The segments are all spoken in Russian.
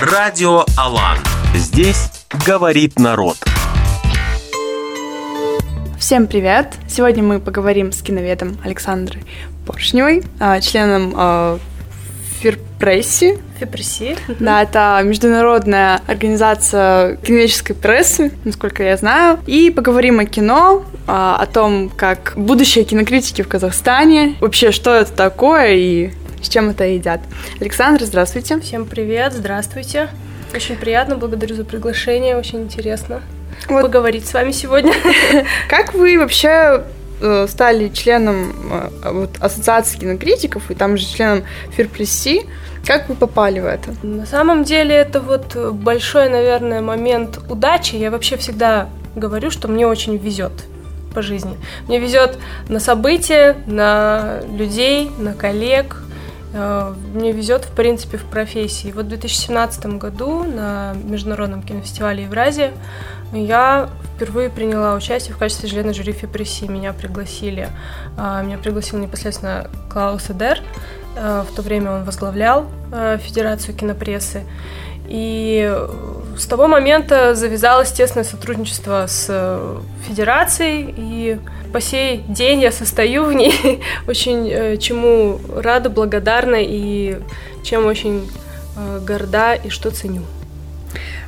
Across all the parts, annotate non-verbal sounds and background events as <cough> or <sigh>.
Радио Алан. Здесь говорит народ. Всем привет! Сегодня мы поговорим с киноведом Александрой Поршневой, а, членом а, Фирпресси. Фирпресси. <laughs> Да, это международная организация киноведческой прессы, насколько я знаю. И поговорим о кино, а, о том, как будущее кинокритики в Казахстане, вообще, что это такое и с чем это едят. Александр, здравствуйте. Всем привет, здравствуйте. Очень приятно, благодарю за приглашение, очень интересно вот. поговорить с вами сегодня. <laughs> Как вы вообще э, стали членом э, вот, ассоциации кинокритиков и там же членом Фирпресси. Как вы попали в это? На самом деле это вот большой, наверное, момент удачи. Я вообще всегда говорю, что мне очень везет по жизни. Мне везет на события, на людей, на коллег. Э, мне везет, в принципе, в профессии. Вот в 2017 году на Международном кинофестивале Евразия я впервые приняла участие в качестве члена жюри Фипресси. Меня пригласили, а, меня пригласил непосредственно Клаус Эдер. А, в то время он возглавлял Федерацию кинопрессы. И с того момента завязалось тесное сотрудничество с Федерацией, и по сей день я состою в ней, <laughs> очень э, чему рада, благодарна и чем очень э, горда и что ценю.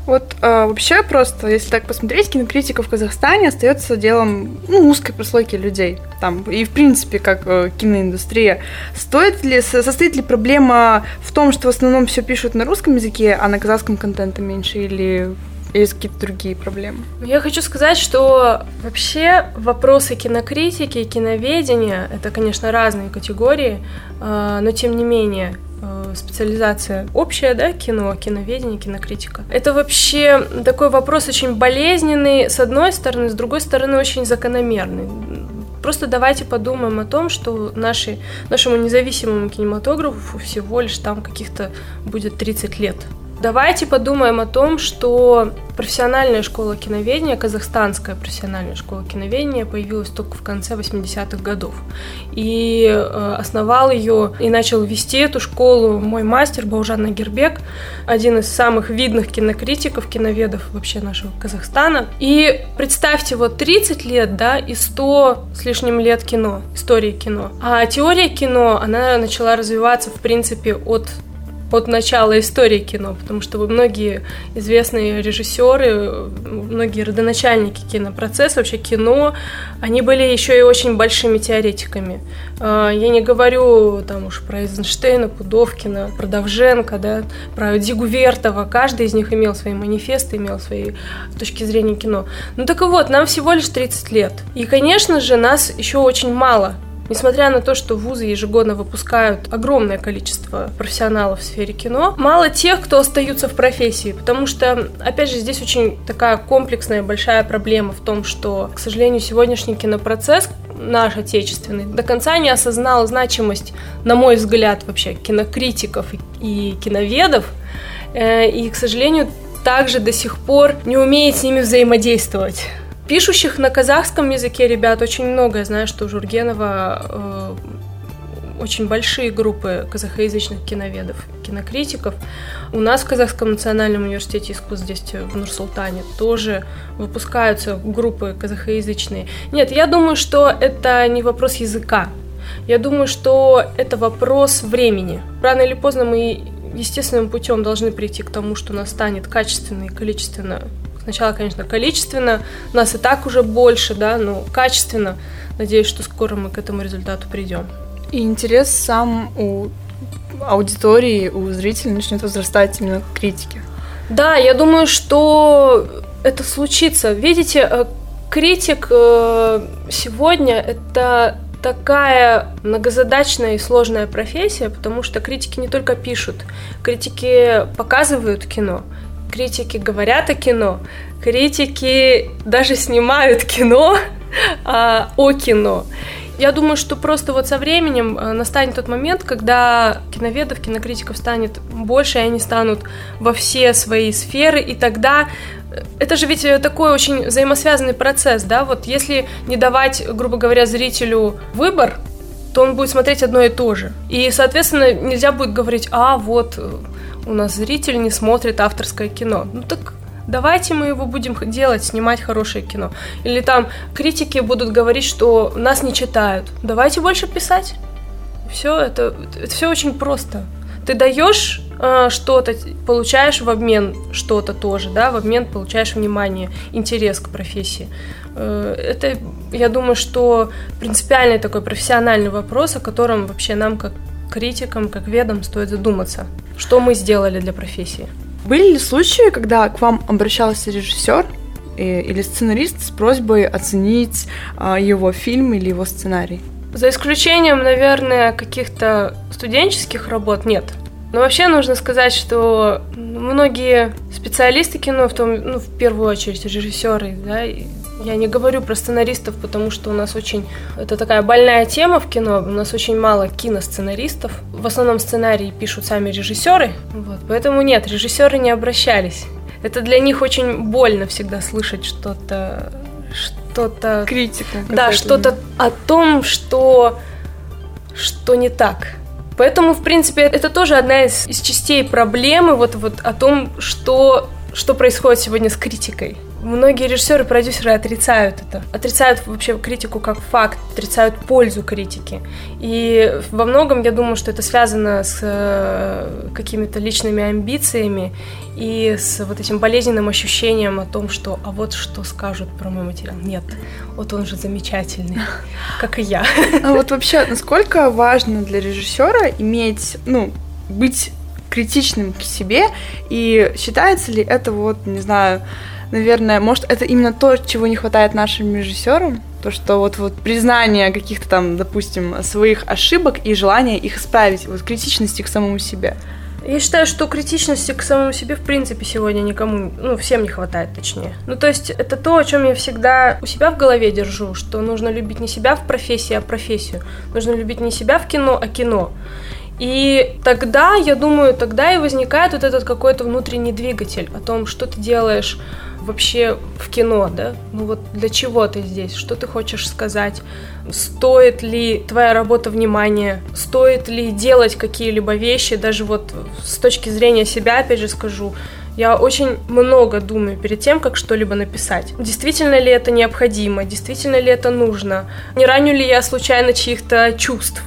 Вот э, вообще просто, если так посмотреть, кинокритика в Казахстане остается делом ну, узкой прослойки людей. Там, и в принципе, как э, киноиндустрия. Стоит ли, состоит ли проблема в том, что в основном все пишут на русском языке, а на казахском контента меньше, или есть какие-то другие проблемы? Я хочу сказать, что вообще вопросы кинокритики и киноведения это, конечно, разные категории, э, но тем не менее Э, специализация общая, да, кино, киноведение, кинокритика. Это вообще такой вопрос очень болезненный, с одной стороны, с другой стороны, очень закономерный. Просто давайте подумаем о том, что наши, нашему независимому кинематографу всего лишь там каких-то будет 30 лет. Давайте подумаем о том, что профессиональная школа киноведения, казахстанская профессиональная школа киноведения появилась только в конце 80-х годов. И э, основал ее и начал вести эту школу мой мастер Баужан Нагербек, один из самых видных кинокритиков, киноведов вообще нашего Казахстана. И представьте, вот 30 лет, да, и 100 с лишним лет кино, истории кино. А теория кино, она начала развиваться, в принципе, от от начала истории кино, потому что многие известные режиссеры, многие родоначальники кинопроцесса, вообще кино, они были еще и очень большими теоретиками. А, я не говорю там уж про Эйзенштейна, Пудовкина, про Давженко, да, про Дигувертова. Каждый из них имел свои манифесты, имел свои точки зрения кино. Ну так вот, нам всего лишь 30 лет. И, конечно же, нас еще очень мало Несмотря на то, что вузы ежегодно выпускают огромное количество профессионалов в сфере кино, мало тех, кто остаются в профессии, потому что, опять же, здесь очень такая комплексная большая проблема в том, что, к сожалению, сегодняшний кинопроцесс наш отечественный до конца не осознал значимость, на мой взгляд, вообще кинокритиков и киноведов, э, и, к сожалению, также до сих пор не умеет с ними взаимодействовать. Пишущих на казахском языке ребят очень много. Я знаю, что у Жургенова э, очень большие группы казахоязычных киноведов, кинокритиков. У нас в Казахском национальном университете искусств здесь, в Нур-Султане, тоже выпускаются группы казахоязычные. Нет, я думаю, что это не вопрос языка. Я думаю, что это вопрос времени. Рано или поздно мы естественным путем должны прийти к тому, что нас станет качественно и количественно Сначала, конечно, количественно, нас и так уже больше, да, но качественно. Надеюсь, что скоро мы к этому результату придем. И интерес сам у аудитории, у зрителей начнет возрастать именно к критике. Да, я думаю, что это случится. Видите, э, критик э, сегодня это такая многозадачная и сложная профессия, потому что критики не только пишут, критики показывают кино, критики говорят о кино, критики даже снимают кино <laughs> а, о кино. Я думаю, что просто вот со временем э, настанет тот момент, когда киноведов, кинокритиков станет больше, и они станут во все свои сферы, и тогда э, это же ведь такой очень взаимосвязанный процесс, да, вот если не давать, грубо говоря, зрителю выбор, то он будет смотреть одно и то же. И, соответственно, нельзя будет говорить, а вот у нас зритель не смотрит авторское кино. Ну так давайте мы его будем делать, снимать хорошее кино. Или там критики будут говорить, что нас не читают. Давайте больше писать. Все, это, это все очень просто. Ты даешь э, что-то, получаешь в обмен что-то тоже, да, в обмен получаешь внимание, интерес к профессии. Э, это, я думаю, что принципиальный такой профессиональный вопрос, о котором вообще нам как критикам, как ведом стоит задуматься. Что мы сделали для профессии? Были ли случаи, когда к вам обращался режиссер э, или сценарист с просьбой оценить а, его фильм или его сценарий? За исключением, наверное, каких-то студенческих работ нет. Но вообще нужно сказать, что многие специалисты кино, в, том, ну, в первую очередь режиссеры, да, я не говорю про сценаристов, потому что у нас очень... Это такая больная тема в кино. У нас очень мало киносценаристов. В основном сценарии пишут сами режиссеры. Вот, поэтому нет, режиссеры не обращались. Это для них очень больно всегда слышать что-то... Что-то... Критику. Да, что-то о том, что... Что не так. Поэтому, в принципе, это тоже одна из, из частей проблемы вот, вот о том, что, что происходит сегодня с критикой. Многие режиссеры, продюсеры отрицают это, отрицают вообще критику как факт, отрицают пользу критики. И во многом я думаю, что это связано с э, какими-то личными амбициями и с вот этим болезненным ощущением о том, что а вот что скажут про мой материал. Нет, вот он же замечательный, <laughs> как и я. А вот вообще, насколько важно для режиссера иметь, ну, быть критичным к себе, и считается ли это вот, не знаю, наверное, может, это именно то, чего не хватает нашим режиссерам, то, что вот, вот признание каких-то там, допустим, своих ошибок и желание их исправить, вот критичности к самому себе. Я считаю, что критичности к самому себе, в принципе, сегодня никому, ну, всем не хватает, точнее. Ну, то есть, это то, о чем я всегда у себя в голове держу, что нужно любить не себя в профессии, а профессию. Нужно любить не себя в кино, а кино. И тогда, я думаю, тогда и возникает вот этот какой-то внутренний двигатель о том, что ты делаешь вообще в кино, да? Ну вот для чего ты здесь? Что ты хочешь сказать? Стоит ли твоя работа внимания? Стоит ли делать какие-либо вещи? Даже вот с точки зрения себя, опять же скажу, я очень много думаю перед тем, как что-либо написать. Действительно ли это необходимо? Действительно ли это нужно? Не раню ли я случайно чьих-то чувств?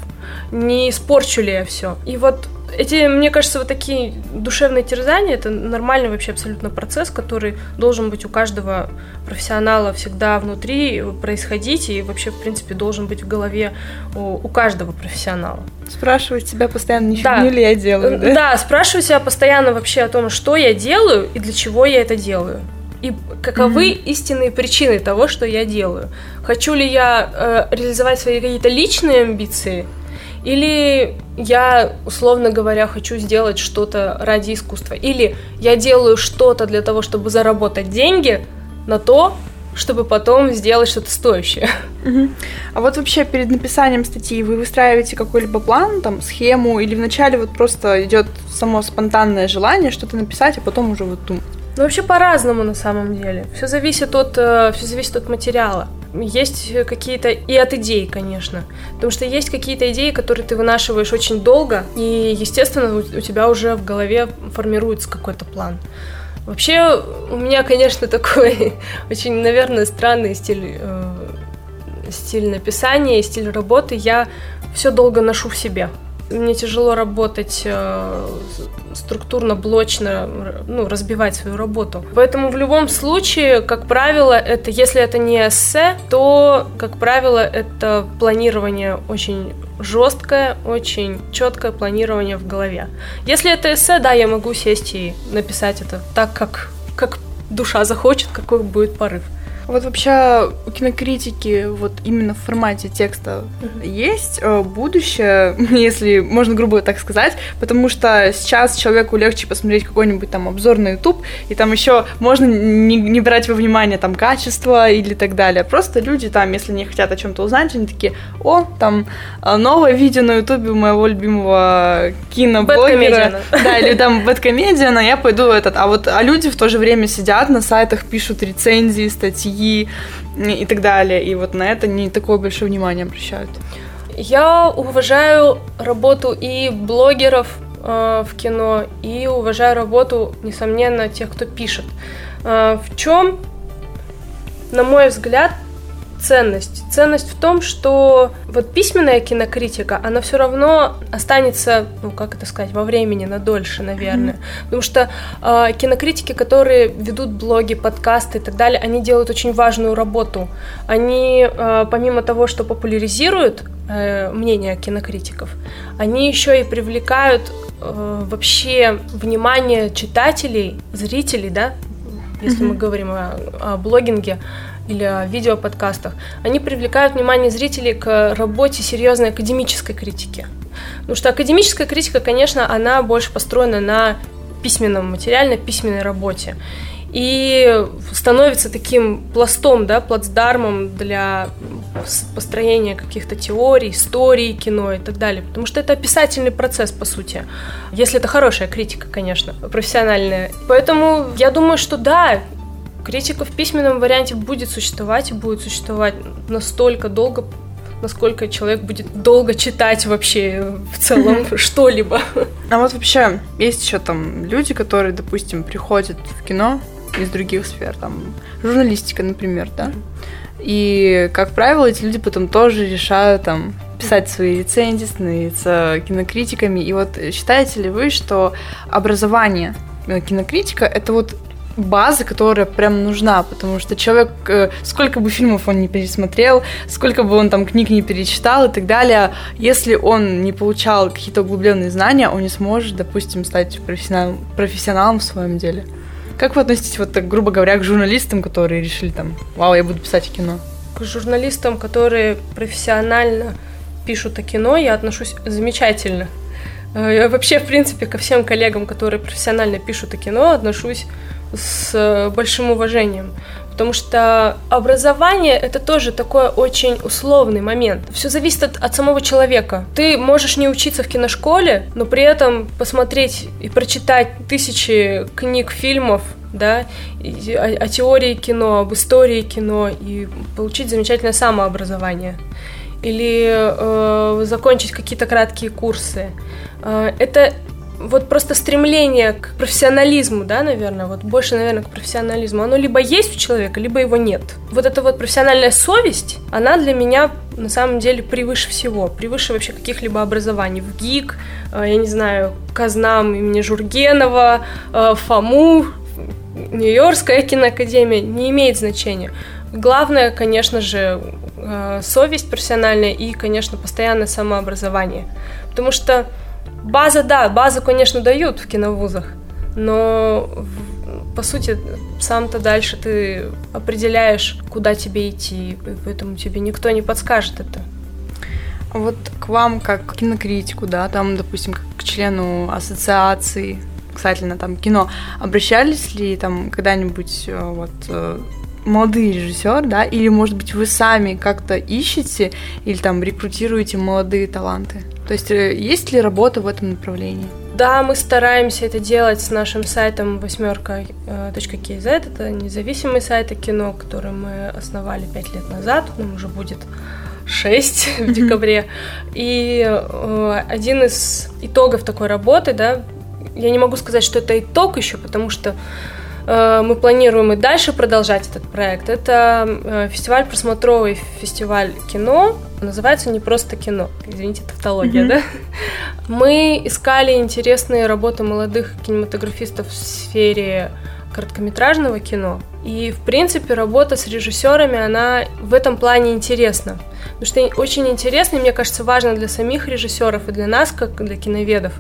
Не испорчу ли я все? И вот эти, мне кажется, вот такие душевные терзания, это нормальный вообще абсолютно процесс, который должен быть у каждого профессионала всегда внутри происходить и вообще, в принципе, должен быть в голове у, у каждого профессионала. Спрашивать себя постоянно, не да. ли я делаю, да? Да, спрашивать себя постоянно вообще о том, что я делаю и для чего я это делаю. И каковы mm-hmm. истинные причины того, что я делаю. Хочу ли я э, реализовать свои какие-то личные амбиции – или я, условно говоря, хочу сделать что-то ради искусства. Или я делаю что-то для того, чтобы заработать деньги на то, чтобы потом сделать что-то стоящее. Угу. А вот вообще перед написанием статьи вы выстраиваете какой-либо план, там, схему, или вначале вот просто идет само спонтанное желание что-то написать, а потом уже вот думать? Ну, вообще по-разному на самом деле. Все зависит от, э, все зависит от материала. Есть какие-то и от идей, конечно. Потому что есть какие-то идеи, которые ты вынашиваешь очень долго, и, естественно, у тебя уже в голове формируется какой-то план. Вообще, у меня, конечно, <laughs> такой очень, наверное, странный стиль, э, стиль написания, стиль работы. Я все долго ношу в себе. Мне тяжело работать э, структурно, блочно, ну, разбивать свою работу. Поэтому в любом случае, как правило, это, если это не эссе, то, как правило, это планирование очень жесткое, очень четкое планирование в голове. Если это эссе, да, я могу сесть и написать это так, как, как душа захочет, какой будет порыв. Вот вообще у кинокритики вот именно в формате текста есть э, будущее, <laughs> если можно грубо так сказать, потому что сейчас человеку легче посмотреть какой-нибудь там обзор на YouTube, и там еще можно не, не брать во внимание там качество или так далее. Просто люди там, если не хотят о чем-то узнать, они такие, о, там э, новое видео на YouTube у моего любимого киноблогера. <laughs> Да, или там бэткомедиана, я пойду этот. А вот а люди в то же время сидят на сайтах, пишут рецензии, статьи, статьи и так далее. И вот на это не такое большое внимание обращают. Я уважаю работу и блогеров, э, в кино и уважаю работу, несомненно, тех, кто пишет. Э, в чем, на мой взгляд, ценность? Ценность в том, что вот письменная кинокритика, она все равно останется, ну как это сказать, во времени на дольше, наверное. Mm-hmm. Потому что э, кинокритики, которые ведут блоги, подкасты и так далее, они делают очень важную работу. Они, э, помимо того, что популяризируют э, мнение кинокритиков, они еще и привлекают э, вообще внимание читателей, зрителей, да, если mm-hmm. мы говорим о, о блогинге, или о видеоподкастах, они привлекают внимание зрителей к работе серьезной академической критики. Потому что академическая критика, конечно, она больше построена на письменном материально, письменной работе. И становится таким пластом, да, плацдармом для построения каких-то теорий, истории кино и так далее. Потому что это описательный процесс, по сути. Если это хорошая критика, конечно, профессиональная. Поэтому я думаю, что да, Критика в письменном варианте будет существовать и будет существовать настолько долго, насколько человек будет долго читать вообще в целом <laughs> что-либо. А вот вообще есть еще там люди, которые, допустим, приходят в кино из других сфер, там журналистика, например, да. И, как правило, эти люди потом тоже решают там писать свои рецензии, становиться кинокритиками. И вот считаете ли вы, что образование э, кинокритика это вот база, которая прям нужна, потому что человек, э, сколько бы фильмов он не пересмотрел, сколько бы он там книг не перечитал и так далее, если он не получал какие-то углубленные знания, он не сможет, допустим, стать профессионалом, профессионалом в своем деле. Как вы относитесь, вот так, грубо говоря, к журналистам, которые решили там, вау, я буду писать кино? К журналистам, которые профессионально пишут о кино, я отношусь замечательно. Э, я вообще, в принципе, ко всем коллегам, которые профессионально пишут о кино, отношусь с э, большим уважением. Потому что образование это тоже такой очень условный момент. Все зависит от, от самого человека. Ты можешь не учиться в киношколе, но при этом посмотреть и прочитать тысячи книг, фильмов, да, и, о, о теории кино, об истории кино и получить замечательное самообразование или э, закончить какие-то краткие курсы. Э, это вот просто стремление к профессионализму, да, наверное, вот больше, наверное, к профессионализму, оно либо есть у человека, либо его нет. Вот эта вот профессиональная совесть, она для меня на самом деле превыше всего, превыше вообще каких-либо образований. В ГИК, э, я не знаю, Казнам имени Жургенова, э, ФАМУ, Нью-Йоркская киноакадемия, не имеет значения. Главное, конечно же, э, совесть профессиональная и, конечно, постоянное самообразование. Потому что База, да, базу, конечно, дают в киновузах, но по сути, сам-то дальше ты определяешь, куда тебе идти, поэтому тебе никто не подскажет это. Вот к вам, как к кинокритику, да, там, допустим, как к члену ассоциации, на там кино, обращались ли там когда-нибудь э, вот э, молодые режиссеры, да, или, может быть, вы сами как-то ищете или там рекрутируете молодые таланты? То есть э, есть ли работа в этом направлении? Да, мы стараемся это делать с нашим сайтом восьмерка.кз. Это независимый сайт о кино, который мы основали пять лет назад. Нам уже будет 6 <laughs> в декабре. И э, один из итогов такой работы, да, я не могу сказать, что это итог еще, потому что Э, мы планируем и дальше продолжать этот проект. Это э, фестиваль, просмотровый фестиваль кино. Называется не просто кино. Извините, тавтология, mm-hmm. да? Мы искали интересные работы молодых кинематографистов в сфере короткометражного кино. И, в принципе, работа с режиссерами, она в этом плане интересна. Потому что очень интересно, и мне кажется, важно для самих режиссеров и для нас, как для киноведов,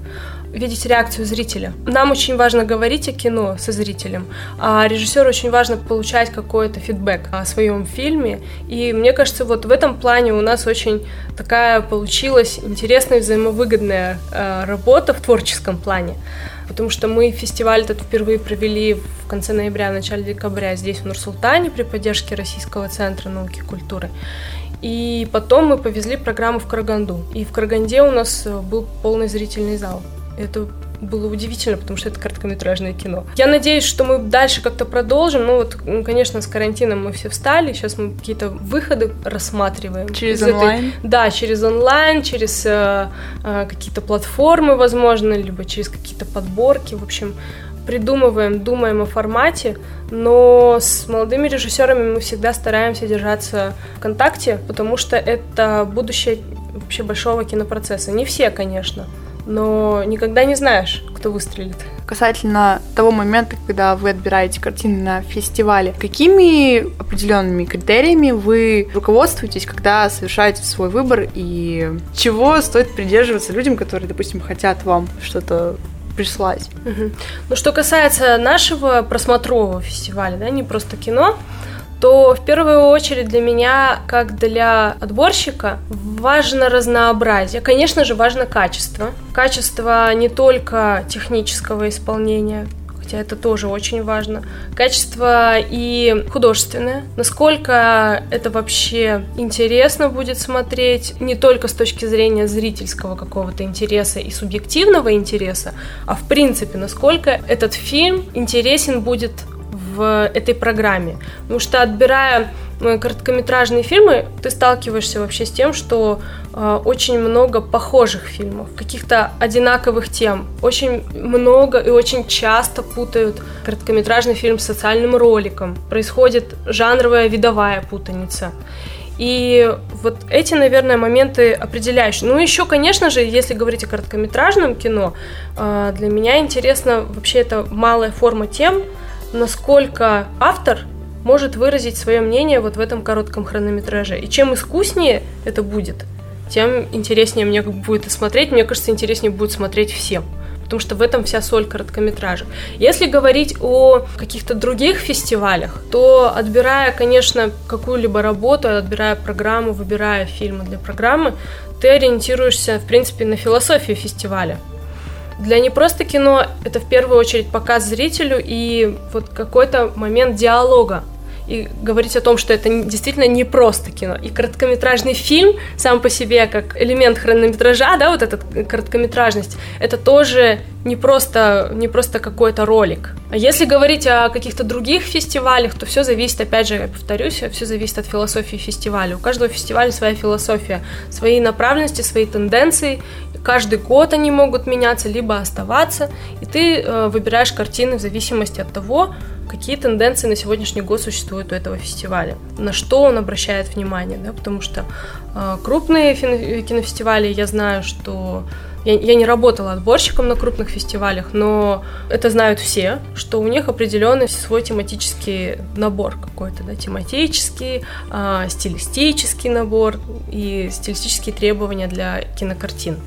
видеть реакцию зрителя. Нам очень важно говорить о кино со зрителем, а режиссеру очень важно получать какой-то фидбэк о своем фильме. И мне кажется, вот в этом плане у нас очень такая получилась интересная взаимовыгодная э, работа в творческом плане. Потому что мы фестиваль этот впервые провели в конце ноября, начале декабря здесь, в Нур-Султане, при поддержке Российского центра науки и культуры. И потом мы повезли программу в Караганду. И в Караганде у нас был полный зрительный зал. Это было удивительно, потому что это короткометражное кино. Я надеюсь, что мы дальше как-то продолжим. Ну вот, конечно, с карантином мы все встали, сейчас мы какие-то выходы рассматриваем. Через онлайн? Этой... Да, через онлайн, через э, э, какие-то платформы, возможно, либо через какие-то подборки. В общем, придумываем, думаем о формате, но с молодыми режиссерами мы всегда стараемся держаться в контакте, потому что это будущее вообще большого кинопроцесса. Не все, конечно, но никогда не знаешь, кто выстрелит. Касательно того момента, когда вы отбираете картины на фестивале, какими определенными критериями вы руководствуетесь, когда совершаете свой выбор и чего стоит придерживаться людям, которые, допустим, хотят вам что-то прислать. Угу. Ну, что касается нашего просмотрового фестиваля, да, не просто кино, то в первую очередь для меня, как для отборщика, важно разнообразие. Конечно же, важно качество. Качество не только технического исполнения, хотя это тоже очень важно. Качество и художественное. Насколько это вообще интересно будет смотреть, не только с точки зрения зрительского какого-то интереса и субъективного интереса, а в принципе, насколько этот фильм интересен будет в этой программе. Потому что отбирая э, короткометражные фильмы, ты сталкиваешься вообще с тем, что э, очень много похожих фильмов, каких-то одинаковых тем. Очень много и очень часто путают короткометражный фильм с социальным роликом. Происходит жанровая видовая путаница. И вот эти, наверное, моменты определяющие. Ну, еще, конечно же, если говорить о короткометражном кино, э, для меня интересно вообще это малая форма тем, насколько автор может выразить свое мнение вот в этом коротком хронометраже. И чем искуснее это будет, тем интереснее мне будет смотреть. Мне кажется, интереснее будет смотреть всем. Потому что в этом вся соль короткометража. Если говорить о каких-то других фестивалях, то отбирая, конечно, какую-либо работу, отбирая программу, выбирая фильмы для программы, ты ориентируешься, в принципе, на философию фестиваля. Для не просто кино это в первую очередь показ зрителю и вот какой-то момент диалога и говорить о том, что это действительно не просто кино. И короткометражный фильм сам по себе, как элемент хронометража, да, вот эта короткометражность, это тоже не просто, не просто какой-то ролик. А если говорить о каких-то других фестивалях, то все зависит, опять же, я повторюсь, все зависит от философии фестиваля. У каждого фестиваля своя философия, свои направленности, свои тенденции. Каждый год они могут меняться, либо оставаться, и ты э, выбираешь картины в зависимости от того, какие тенденции на сегодняшний год существуют у этого фестиваля, на что он обращает внимание, да, потому что э, крупные кинофестивали, я знаю, что я, я не работала отборщиком на крупных фестивалях, но это знают все, что у них определенный свой тематический набор какой-то, да, тематический, э, стилистический набор и стилистические требования для кинокартин.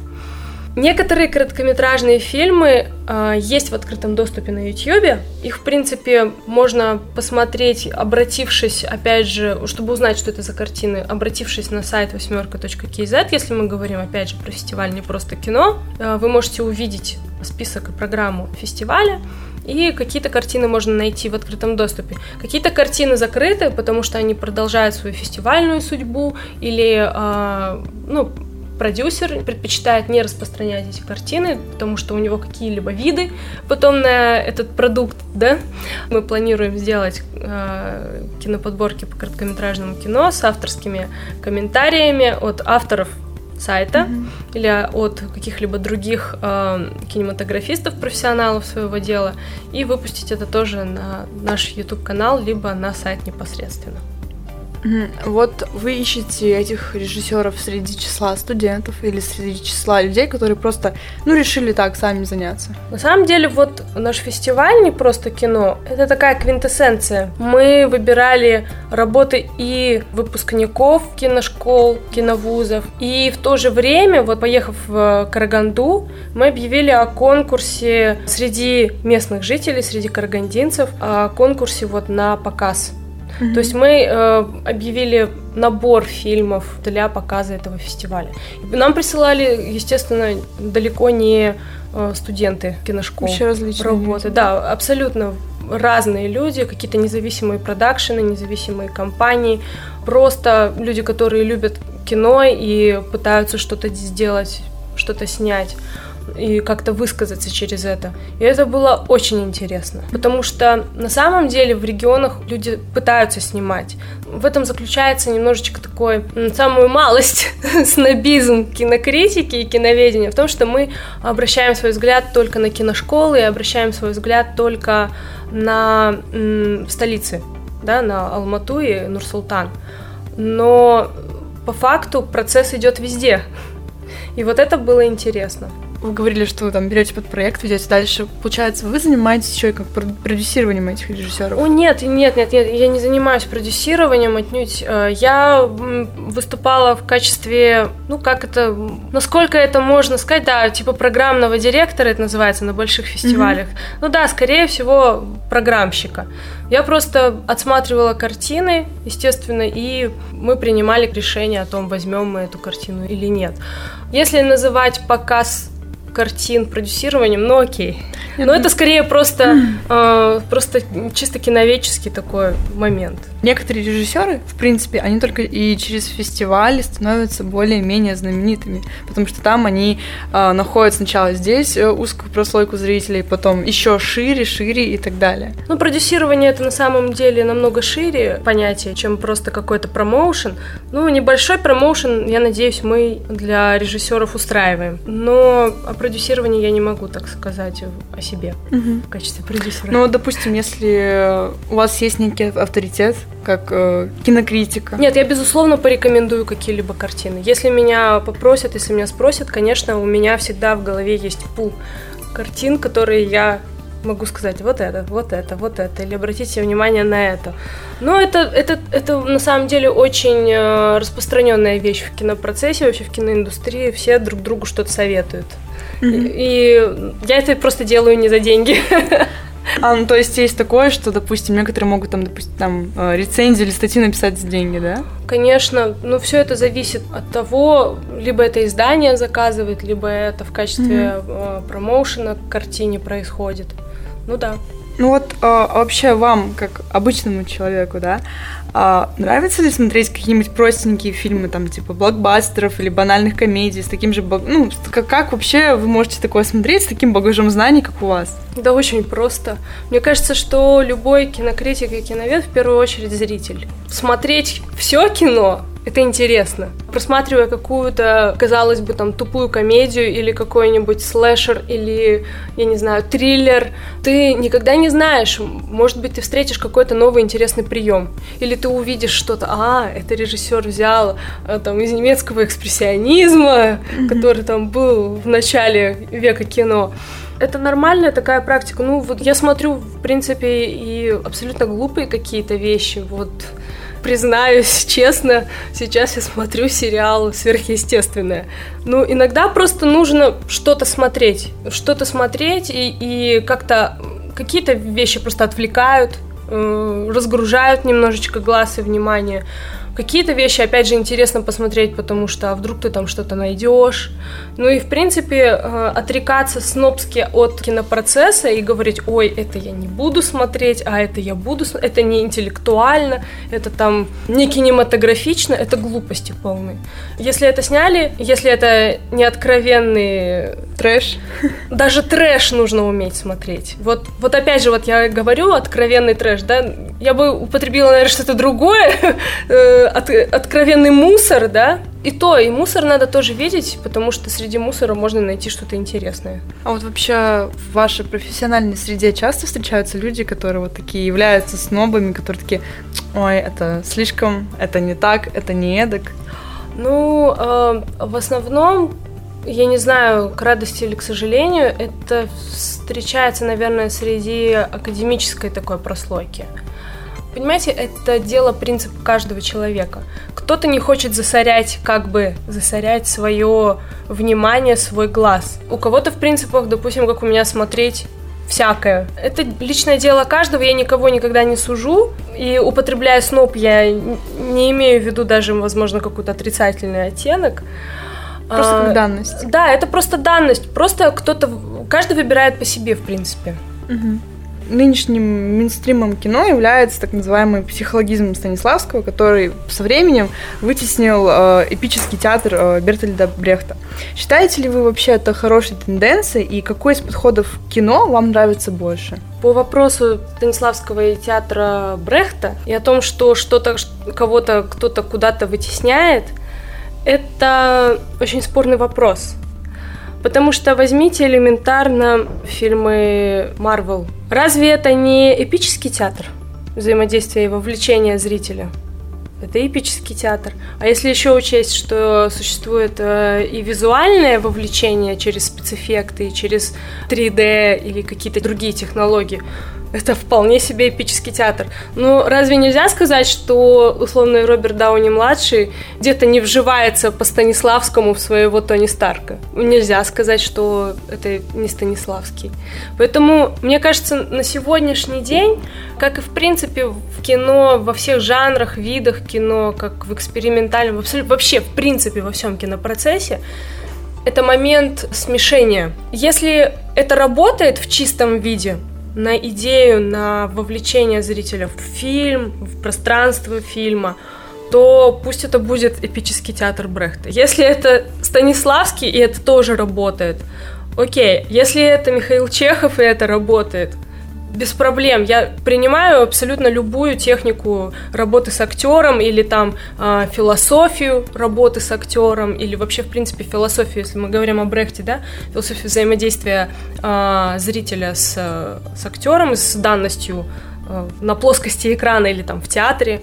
Некоторые короткометражные фильмы э, есть в открытом доступе на YouTube. Их, в принципе, можно посмотреть, обратившись, опять же, чтобы узнать, что это за картины, обратившись на сайт восьмерка.kz, если мы говорим, опять же, про фестиваль не просто кино, э, вы можете увидеть список и программу фестиваля, и какие-то картины можно найти в открытом доступе. Какие-то картины закрыты, потому что они продолжают свою фестивальную судьбу или, э, ну, продюсер предпочитает не распространять эти картины, потому что у него какие-либо виды потом на этот продукт, да. Мы планируем сделать э, киноподборки по короткометражному кино с авторскими комментариями от авторов сайта mm-hmm. или от каких-либо других э, кинематографистов, профессионалов своего дела, и выпустить это тоже на наш YouTube канал, либо на сайт непосредственно. Вот вы ищете этих режиссеров среди числа студентов или среди числа людей, которые просто, ну, решили так сами заняться? На самом деле, вот наш фестиваль не просто кино, это такая квинтэссенция. Мы выбирали работы и выпускников киношкол, киновузов, и в то же время, вот поехав в Караганду, мы объявили о конкурсе среди местных жителей, среди карагандинцев, о конкурсе вот на показ Mm-hmm. То есть мы э, объявили набор фильмов для показа этого фестиваля. И нам присылали, естественно, далеко не э, студенты киношкол. Еще различные работы. Люди. Да, абсолютно разные люди, какие-то независимые продакшены, независимые компании, просто люди, которые любят кино и пытаются что-то сделать, что-то снять. И как-то высказаться через это. И это было очень интересно, потому что на самом деле в регионах люди пытаются снимать. В этом заключается немножечко такой, самую малость, <laughs> снобизм кинокритики и киноведения, в том, что мы обращаем свой взгляд только на киношколы и обращаем свой взгляд только на м, столицы, да, на Алмату и Нур-Султан. Но по факту процесс идет везде. И вот это было интересно. Вы говорили, что вы там берете под проект, ведете дальше. Получается, вы занимаетесь еще и как продюсированием этих режиссеров? О, нет, нет, нет, нет, я не занимаюсь продюсированием отнюдь. Э, я выступала в качестве, ну, как это, насколько это можно сказать, да, типа программного директора, это называется, на больших фестивалях. Mm-hmm. Ну да, скорее всего, программщика. Я просто отсматривала картины, естественно, и мы принимали решение о том, возьмем мы эту картину или нет. Если называть показ картин продюсированием, ну окей. Но это скорее просто, э, просто чисто киновеческий такой момент. Некоторые режиссеры, в принципе, они только и через фестивали становятся более-менее знаменитыми, потому что там они э, находят сначала здесь э, узкую прослойку зрителей, потом еще шире, шире и так далее. Ну, продюсирование это на самом деле намного шире понятие, чем просто какой-то промоушен. Ну, небольшой промоушен, я надеюсь, мы для режиссеров устраиваем. Но продюсировании я не могу так сказать о себе угу. в качестве продюсера. Ну, допустим, если у вас есть некий авторитет, как э, кинокритика. Нет, я безусловно порекомендую какие-либо картины. Если меня попросят, если меня спросят, конечно, у меня всегда в голове есть пул картин, которые я могу сказать вот это, вот это, вот это, или обратите внимание на это. Но это, это, это на самом деле очень э, распространенная вещь в кинопроцессе, вообще в киноиндустрии. Все друг другу что-то советуют. Mm-hmm. И я это просто делаю не за деньги. А, ну то есть есть такое, что, допустим, некоторые могут там, допустим, там э, рецензию или статью написать за деньги, да? Конечно, но все это зависит от того, либо это издание заказывает, либо это в качестве mm-hmm. промоушена к картине происходит. Ну да. Ну вот а, вообще вам, как обычному человеку, да, а нравится ли смотреть какие-нибудь простенькие фильмы, там, типа блокбастеров или банальных комедий с таким же... Ну, как, как вообще вы можете такое смотреть с таким багажом знаний, как у вас? Да очень просто. Мне кажется, что любой кинокритик и киновед в первую очередь зритель. Смотреть все кино это интересно. Просматривая какую-то, казалось бы, там тупую комедию или какой-нибудь слэшер или, я не знаю, триллер, ты никогда не знаешь, может быть, ты встретишь какой-то новый интересный прием. Или ты увидишь что-то, а, это режиссер взял а, там из немецкого экспрессионизма, mm-hmm. который там был в начале века кино это нормальная такая практика. Ну, вот я смотрю, в принципе, и абсолютно глупые какие-то вещи. Вот признаюсь честно, сейчас я смотрю сериал сверхъестественное. Ну, иногда просто нужно что-то смотреть. Что-то смотреть и, и как-то какие-то вещи просто отвлекают, разгружают немножечко глаз и внимание. Какие-то вещи, опять же, интересно посмотреть, потому что а вдруг ты там что-то найдешь. Ну и, в принципе, э, отрекаться снобски от кинопроцесса и говорить, ой, это я не буду смотреть, а это я буду, это не интеллектуально, это там не кинематографично, это глупости полные. Если это сняли, если это не откровенный трэш, даже трэш нужно уметь смотреть. Вот, вот опять же, вот я говорю откровенный трэш, да, я бы употребила, наверное, что-то другое, <laughs> э, от, откровенный мусор, да, и то, и мусор надо тоже видеть, потому что среди мусора можно найти что-то интересное. А вот вообще в вашей профессиональной среде часто встречаются люди, которые вот такие являются снобами, которые такие, ой, это слишком, это не так, это не эдак? Ну, э, в основном я не знаю, к радости или к сожалению, это встречается, наверное, среди академической такой прослойки. Понимаете, это дело принципа каждого человека. Кто-то не хочет засорять, как бы засорять свое внимание, свой глаз. У кого-то в принципах, допустим, как у меня смотреть всякое. Это личное дело каждого, я никого никогда не сужу. И употребляя сноп, я не имею в виду даже, возможно, какой-то отрицательный оттенок. Просто а, как данность. Да, это просто данность. Просто кто-то, каждый выбирает по себе, в принципе. Угу. нынешним мейнстримом кино является так называемый психологизм Станиславского, который со временем вытеснил э, эпический театр э, Бертольда Брехта. Считаете ли вы вообще это хорошей тенденцией, и какой из подходов к кино вам нравится больше? По вопросу Станиславского и театра Брехта и о том, что что-то кого-то кто-то куда-то вытесняет, это очень спорный вопрос. Потому что возьмите элементарно фильмы Марвел. Разве это не эпический театр? Взаимодействие и вовлечение зрителя. Это эпический театр. А если еще учесть, что существует э, и визуальное вовлечение через спецэффекты, через 3D или какие-то другие технологии, это вполне себе эпический театр. Ну, разве нельзя сказать, что условный Роберт Дауни-младший где-то не вживается по Станиславскому в своего Тони Старка? Нельзя сказать, что это не Станиславский. Поэтому, мне кажется, на сегодняшний день, как и в принципе в кино, во всех жанрах, видах кино, как в экспериментальном, вообще в принципе во всем кинопроцессе, это момент смешения. Если это работает в чистом виде, на идею, на вовлечение зрителя в фильм, в пространство фильма, то пусть это будет эпический театр Брехта. Если это Станиславский, и это тоже работает, окей. Если это Михаил Чехов, и это работает – без проблем. Я принимаю абсолютно любую технику работы с актером или там э, философию работы с актером или вообще в принципе философию, если мы говорим о Брехте, да, философию взаимодействия э, зрителя с, с актером, с данностью э, на плоскости экрана или там в театре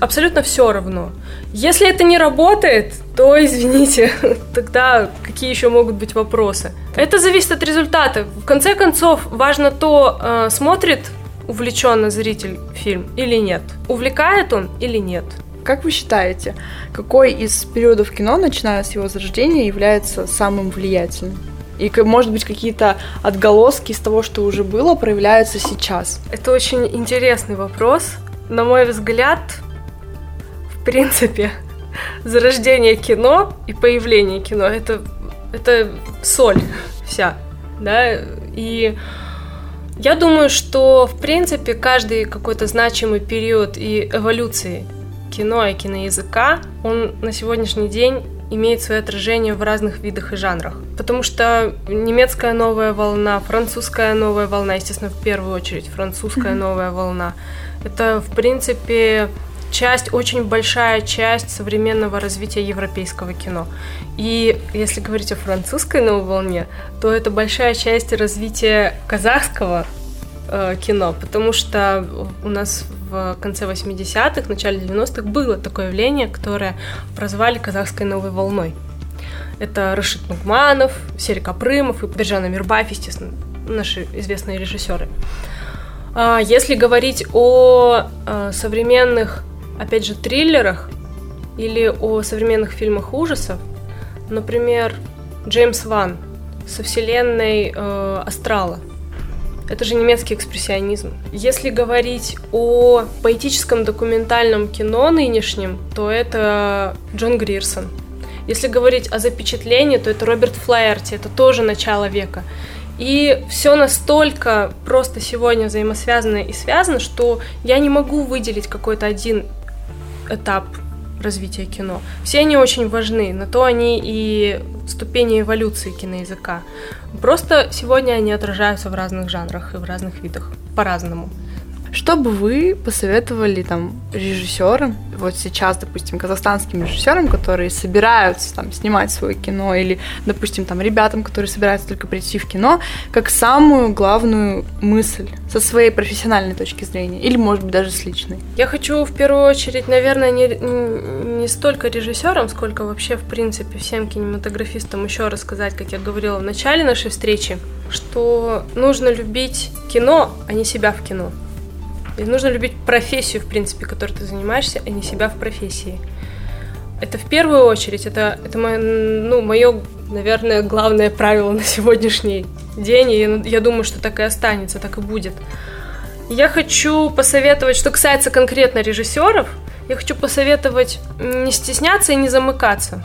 абсолютно все равно. Если это не работает, то <laughs> извините, тогда какие еще могут быть вопросы? Это зависит от результата. В конце концов, важно то, э, смотрит увлеченно зритель фильм или нет, увлекает он или нет. Как вы считаете, какой из периодов кино, начиная с его зарождения, является самым влиятельным? И, может быть, какие-то отголоски из того, что уже было, проявляются сейчас? Это очень интересный вопрос. На мой взгляд, в принципе, зарождение кино и появление кино это, это соль вся, да, и я думаю, что, в принципе, каждый какой-то значимый период и эволюции кино и киноязыка, он на сегодняшний день имеет свое отражение в разных видах и жанрах. Потому что немецкая новая волна, французская новая волна, естественно, в первую очередь французская новая волна, это, в принципе, часть, очень большая часть современного развития европейского кино. И если говорить о французской новой волне, то это большая часть развития казахского э, кино, потому что у нас в конце 80-х, начале 90-х было такое явление, которое прозвали казахской новой волной. Это Рашид Нугманов, Серик Апрымов и Биржан Мирбаев, естественно, наши известные режиссеры. А если говорить о э, современных опять же, триллерах или о современных фильмах ужасов, например, Джеймс Ван со вселенной э, Астрала. Это же немецкий экспрессионизм. Если говорить о поэтическом документальном кино нынешнем, то это Джон Грирсон. Если говорить о запечатлении, то это Роберт Флаерти, это тоже начало века. И все настолько просто сегодня взаимосвязано и связано, что я не могу выделить какой-то один этап развития кино. Все они очень важны, на то они и ступени эволюции киноязыка. Просто сегодня они отражаются в разных жанрах и в разных видах по-разному. Что бы вы посоветовали там режиссерам, вот сейчас, допустим, казахстанским режиссерам, которые собираются там снимать свое кино, или, допустим, там ребятам, которые собираются только прийти в кино, как самую главную мысль со своей профессиональной точки зрения, или, может быть, даже с личной? Я хочу в первую очередь, наверное, не, не столько режиссерам, сколько вообще, в принципе, всем кинематографистам еще рассказать, как я говорила в начале нашей встречи, что нужно любить кино, а не себя в кино. И нужно любить профессию, в принципе, которой ты занимаешься, а не себя в профессии. Это в первую очередь, это, это мое, ну, мое, наверное, главное правило на сегодняшний день, и я, думаю, что так и останется, так и будет. Я хочу посоветовать, что касается конкретно режиссеров, я хочу посоветовать не стесняться и не замыкаться.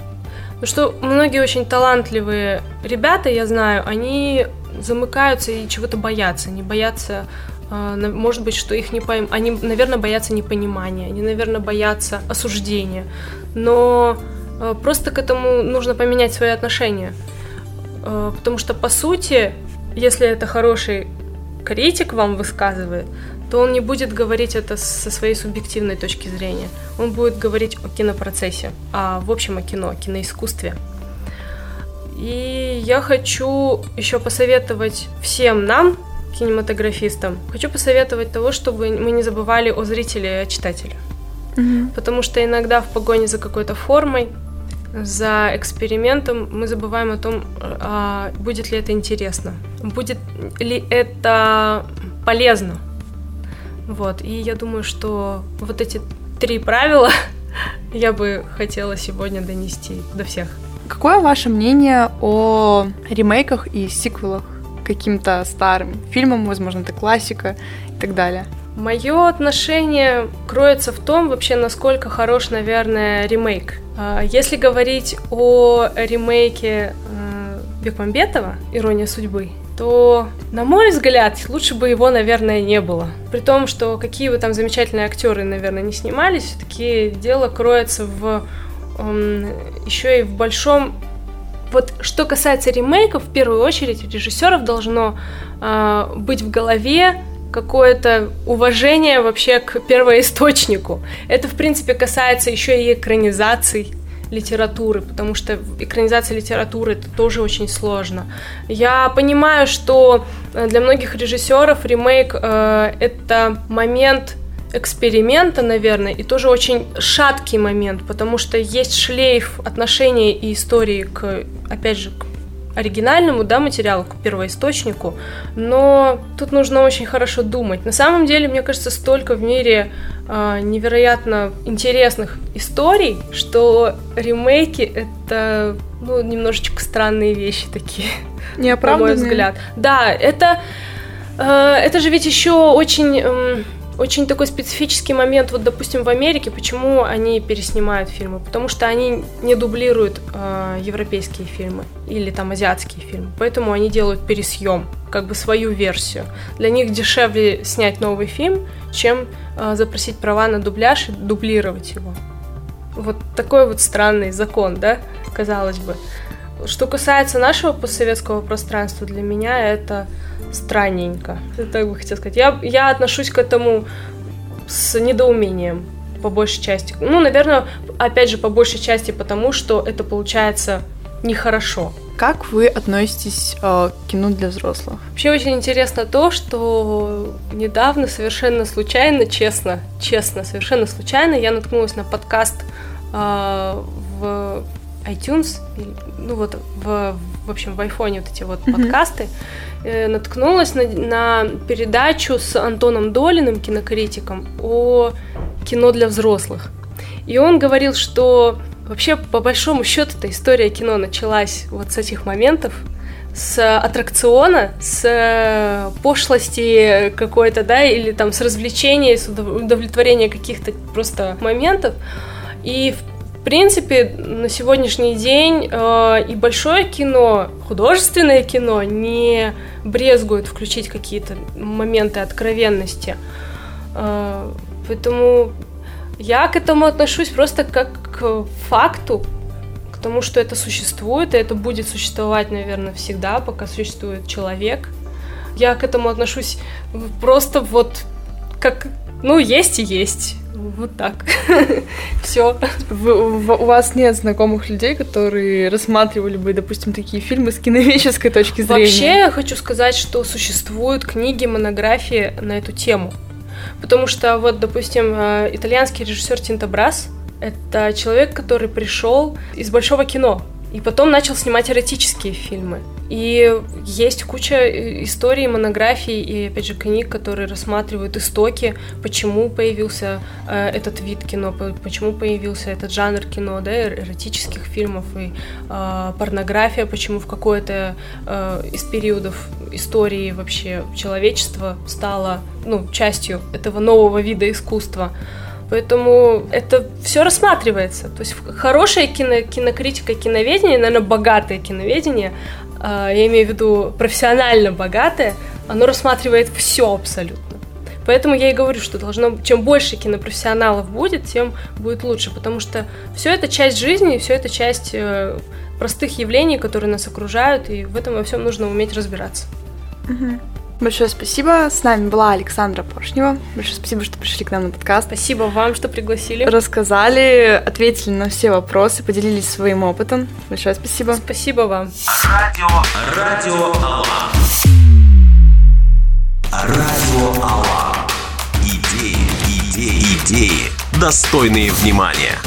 Потому что многие очень талантливые ребята, я знаю, они замыкаются и чего-то боятся, не боятся может быть, что их не пойм... Они, наверное, боятся непонимания, они, наверное, боятся осуждения. Но а, просто к этому нужно поменять свои отношения. А, потому что, по сути, если это хороший критик вам высказывает, то он не будет говорить это со своей субъективной точки зрения. Он будет говорить о кинопроцессе, а в общем о кино, о киноискусстве. И я хочу еще посоветовать всем нам, кинематографистам, хочу посоветовать того, чтобы мы не забывали о зрителе и о читателе. Угу. Потому что иногда в погоне за какой-то формой, за экспериментом мы забываем о том, а, будет ли это интересно, будет ли это полезно. Вот, и я думаю, что вот эти три правила <laughs> я бы хотела сегодня донести до всех. Какое ваше мнение о ремейках и сиквелах каким-то старым фильмам, возможно, это классика и так далее? Мое отношение кроется в том, вообще, насколько хорош, наверное, ремейк. А, если говорить о ремейке э, Бекмамбетова «Ирония судьбы», то, на мой взгляд, лучше бы его, наверное, не было. При том, что какие бы там замечательные актеры, наверное, не снимались, все-таки дело кроется в эм, еще и в большом вот что касается ремейков, в первую очередь режиссеров должно э, быть в голове какое-то уважение вообще к первоисточнику. Это, в принципе, касается еще и экранизаций литературы, потому что экранизация литературы это тоже очень сложно. Я понимаю, что э, для многих режиссеров ремейк э, это момент эксперимента, наверное, и тоже очень шаткий момент, потому что есть шлейф отношений и истории к, опять же, к оригинальному да, материалу, к первоисточнику, но тут нужно очень хорошо думать. На самом деле, мне кажется, столько в мире э, невероятно интересных историй, что ремейки это ну, немножечко странные вещи такие, <laughs> на мой взгляд. Да, это, э, это же ведь еще очень... Э, очень такой специфический момент, вот, допустим, в Америке, почему они переснимают фильмы? Потому что они не дублируют э, европейские фильмы или там азиатские фильмы, поэтому они делают пересъем, как бы свою версию. Для них дешевле снять новый фильм, чем э, запросить права на дубляж и дублировать его. Вот такой вот странный закон, да, казалось бы. Что касается нашего постсоветского пространства, для меня это странненько. Это так бы хотела сказать. Я, я отношусь к этому с недоумением, по большей части. Ну, наверное, опять же, по большей части потому, что это получается нехорошо. Как вы относитесь э, к кино для взрослых? Вообще очень интересно то, что недавно совершенно случайно, честно, честно, совершенно случайно я наткнулась на подкаст э, в iTunes, ну вот в, в общем в айфоне вот эти вот mm-hmm. подкасты, э, наткнулась на, на передачу с Антоном Долиным, кинокритиком, о кино для взрослых. И он говорил, что вообще по большому счету эта история кино началась вот с этих моментов, с аттракциона, с пошлости какой-то, да, или там с развлечения, с удовлетворения каких-то просто моментов. И в принципе, на сегодняшний день э, и большое кино, художественное кино не брезгует включить какие-то моменты откровенности. Э, поэтому я к этому отношусь просто как к факту, к тому, что это существует, и это будет существовать, наверное, всегда, пока существует человек. Я к этому отношусь просто вот как, ну, есть и есть вот так. <laughs> Все. У вас нет знакомых людей, которые рассматривали бы, допустим, такие фильмы с киновеческой точки зрения? Вообще, я хочу сказать, что существуют книги, монографии на эту тему. Потому что, вот, допустим, э, итальянский режиссер Тинто Брас — это человек, который пришел из большого кино, и потом начал снимать эротические фильмы. И есть куча э, историй, монографий и, опять же, книг, которые рассматривают истоки, почему появился э, этот вид кино, почему появился этот жанр кино, да, эротических фильмов и э, порнография, почему в какой-то э, из периодов истории вообще человечества стало ну, частью этого нового вида искусства. Поэтому это все рассматривается. То есть хорошая кино, кинокритика, киноведение, наверное, богатое киноведение, а, я имею в виду профессионально богатое, оно рассматривает все абсолютно. Поэтому я и говорю, что должно, чем больше кинопрофессионалов будет, тем будет лучше, потому что все это часть жизни, все это часть э, простых явлений, которые нас окружают, и в этом во всем нужно уметь разбираться. Угу. Большое спасибо. С нами была Александра Поршнева. Большое спасибо, что пришли к нам на подкаст. Спасибо вам, что пригласили. Рассказали, ответили на все вопросы, поделились своим опытом. Большое спасибо. Спасибо вам. Радио, радио Аллах. Радио Аллах. Идеи, идеи, идеи, достойные внимания.